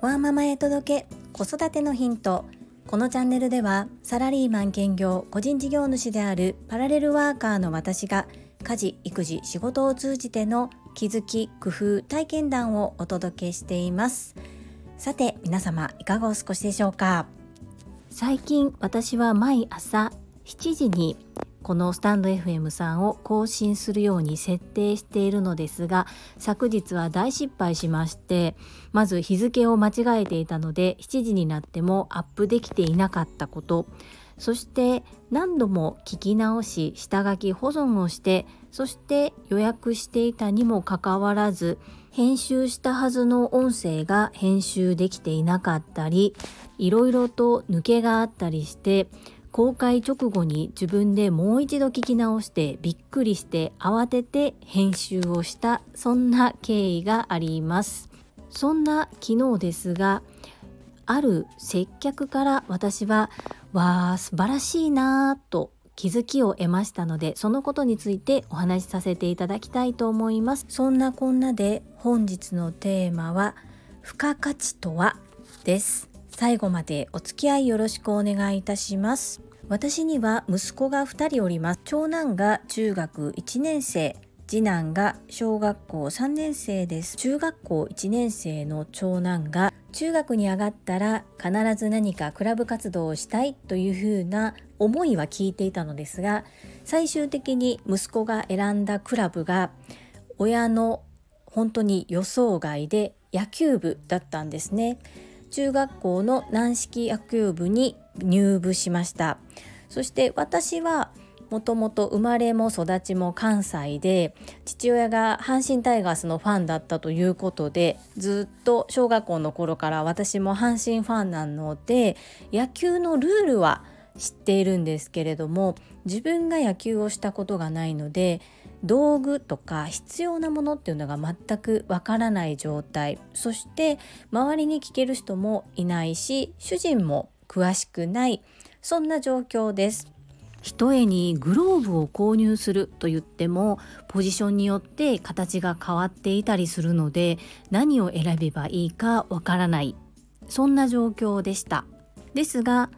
ワーママへ届け子育てのヒントこのチャンネルではサラリーマン兼業個人事業主であるパラレルワーカーの私が家事育児仕事を通じての気づき工夫体験談をお届けしています。さて皆様いかがお過ごしでしょうか？最近私は毎朝7時にこのスタンド FM さんを更新するように設定しているのですが昨日は大失敗しましてまず日付を間違えていたので7時になってもアップできていなかったこと。そして何度も聞き直し下書き保存をしてそして予約していたにもかかわらず編集したはずの音声が編集できていなかったりいろいろと抜けがあったりして公開直後に自分でもう一度聞き直してびっくりして慌てて編集をしたそんな経緯があります。そんな昨日ですがある接客から私はわあ素晴らしいなぁと気づきを得ましたのでそのことについてお話しさせていただきたいと思います。そんなこんなで本日のテーマは付加価値とは？です。最後までお付き合いよろしくお願いいたします。私には息子が2人おります。長男が中学1年生次男が小学校3年生です。中学校1年生の長男が中学に上がったら必ず何かクラブ活動をしたいというふうな思いは聞いていたのですが最終的に息子が選んだクラブが親の本当に予想外で野球部だったんですね。中学校の軟式野球部に入部しました。そして私はもともと生まれも育ちも関西で父親が阪神タイガースのファンだったということでずっと小学校の頃から私も阪神ファンなので野球のルールは知っているんですけれども自分が野球をしたことがないので道具とか必要なものっていうのが全くわからない状態。そして周りに聞ける人もいないし主人も詳しくない。そんな状況です。一重にグローブを購入すると言ってもポジションによって形が変わっていたりするので何を選べばいいかわからない。そんな状況でした。ですが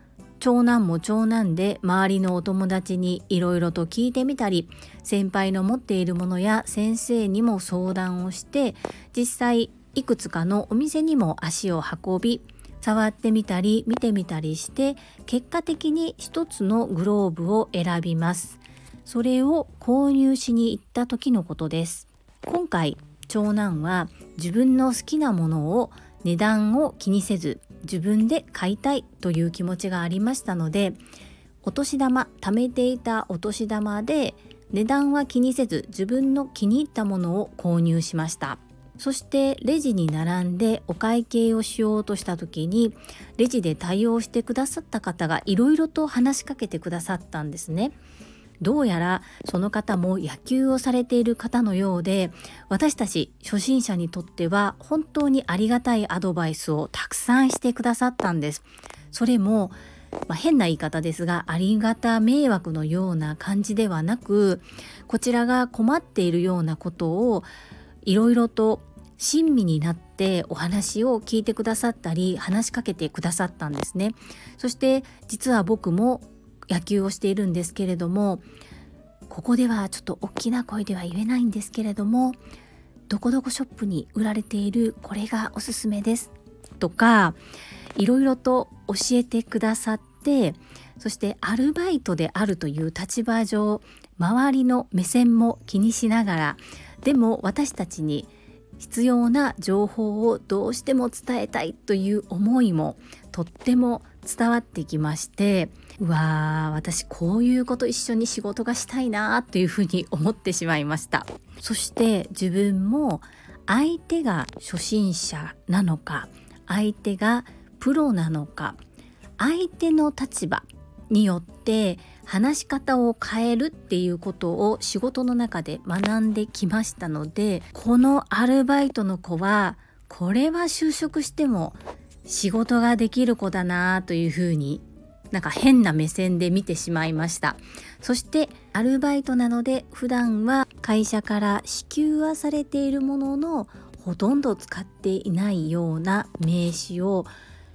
長男も長男で周りのお友達にいろいろと聞いてみたり先輩の持っているものや先生にも相談をして実際いくつかのお店にも足を運び触ってみたり見てみたりして結果的に一つのグローブを選びます。それを購入しに行った時のことです。今回長男は自分の好きなものを値段を気にせず自分で買いたいという気持ちがありましたのでお年玉貯めていたお年玉で値段は気にせず自分の気に入ったものを購入しましたそしてレジに並んでお会計をしようとした時にレジで対応してくださった方がいろいろと話しかけてくださったんですね。どうやらその方も野球をされている方のようで私たち初心者にとっては本当にありがたいアドバイスをたくさんしてくださったんです。それもまあ、変な言い方ですがありがた迷惑のような感じではなくこちらが困っているようなことをいろいろと親身になってお話を聞いてくださったり話しかけてくださったんですねそして実は僕も野球をしているんですけれどもここではちょっと大きな声では言えないんですけれどもどこどこショップに売られているこれがおすすめですとかいろいろと教えてくださってそしてアルバイトであるという立場上周りの目線も気にしながらでも私たちに必要な情報をどうしても伝えたいという思いもとっても伝わってきましてうわー私こういうこと一緒に仕事がしたいなというふうに思ってしまいました。そして自分も相手が初心者なのか相手がプロなのか相手の立場によって話し方を変えるっていうことを仕事の中で学んできましたのでこのアルバイトの子はこれは就職しても仕事ができる子だなというふうになんか変な目線で見てしまいました。そしてアルバイトなので普段は会社から支給はされているもののほとんど使っていないような名刺を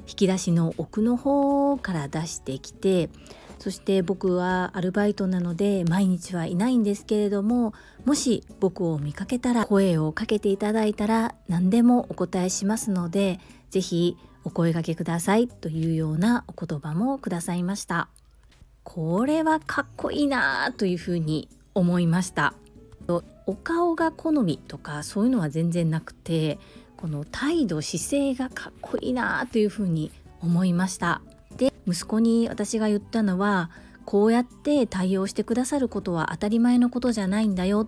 引き出しの奥の方から出してきてそして僕はアルバイトなので毎日はいないんですけれどももし僕を見かけたら声をかけていただいたら何でもお答えしますので是非お声がけくださいというようなお言葉もくださいました。これはかっこいいなというふうに思いました。お顔が好みとかそういうのは全然なくてこの態度姿勢がかっこいいなというふうに思いました。で息子に私が言ったのはこうやって対応してくださることは当たり前のことじゃないんだよ。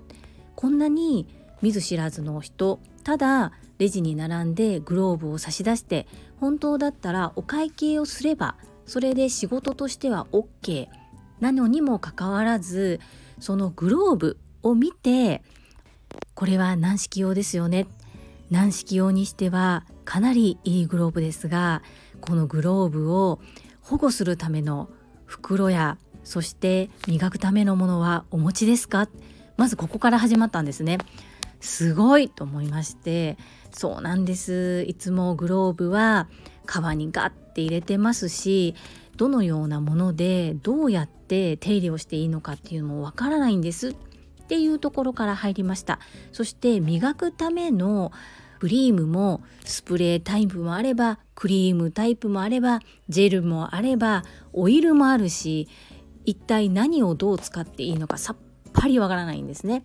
こんなに見ず知らずの人。ただレジに並んでグローブを差し出して本当だったらお会計をすればそれで仕事としては OK なのにもかかわらずそのグローブを見てこれは軟式用ですよね。軟式用にしてはかなりいいグローブですがこのグローブを保護するための袋やそして磨くためのものはお持ちですか？まずここから始まったんですね。すごいと思いましてそうなんです。いつもグローブは革にガッて入れてますしどのようなものでどうやって手入れをしていいのかっていうのもわからないんです。っていうところから入りました。そして磨くためのクリームもスプレータイプもあればクリームタイプもあればジェルもあればオイルもあるし一体何をどう使っていいのかさっぱりわからないんですね。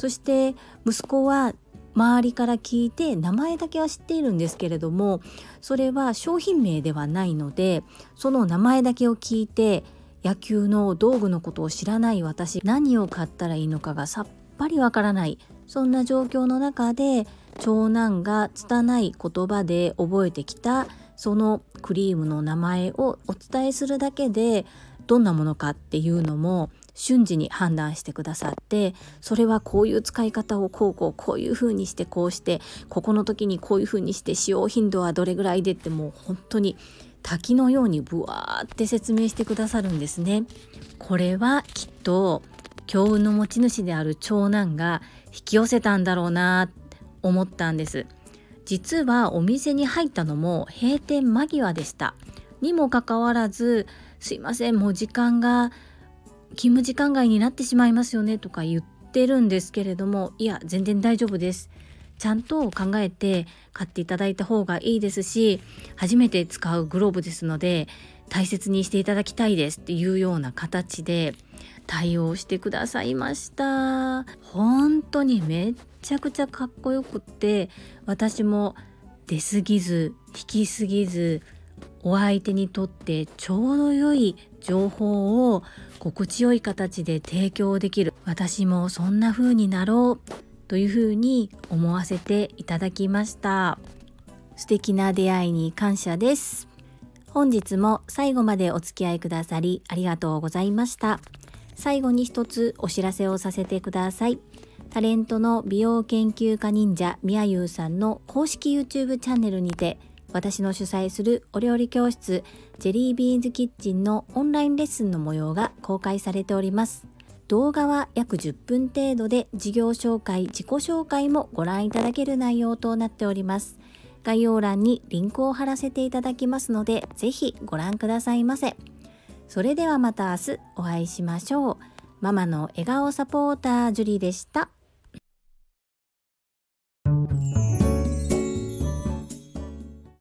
そして息子は周りから聞いて名前だけは知っているんですけれどもそれは商品名ではないのでその名前だけを聞いて野球の道具のことを知らない私何を買ったらいいのかがさっぱりわからないそんな状況の中で長男が拙い言葉で覚えてきたそのクリームの名前をお伝えするだけでどんなものかっていうのも瞬時に判断してくださってそれはこういう使い方をこうこうこういう風にしてこうしてここの時にこういう風にして使用頻度はどれぐらいでってもう本当に滝のようにブワーって説明してくださるんですね。これはきっと強運の持ち主である長男が引き寄せたんだろうな思ったんです。実はお店に入ったのも閉店間際でした。にもかかわらず「すいませんもう時間が勤務時間外になってしまいますよね」とか言ってるんですけれどもいや全然大丈夫です。ちゃんと考えて買っていただいた方がいいですし初めて使うグローブですので大切にしていただきたいですっていうような形で対応してくださいました本当にめっちゃくちゃかっこよくって私も出過ぎず引きすぎずお相手にとってちょうど良い情報を心地よい形で提供できる私もそんな風になろうというふうに思わせていただきました。素敵な出会いに感謝です。本日も最後までお付き合いくださりありがとうございました。最後に一つお知らせをさせてください。タレントの美容研究家忍者みやゆうさんの公式 YouTube チャンネルにて私の主催するお料理教室ジェリービーンズキッチンのオンラインレッスンの模様が公開されております動画は約10分程度で事業紹介、自己紹介もご覧いただける内容となっております。概要欄にリンクを貼らせていただきますので、ぜひご覧くださいませ。それではまた明日お会いしましょう。ママの笑顔サポータージュリでした。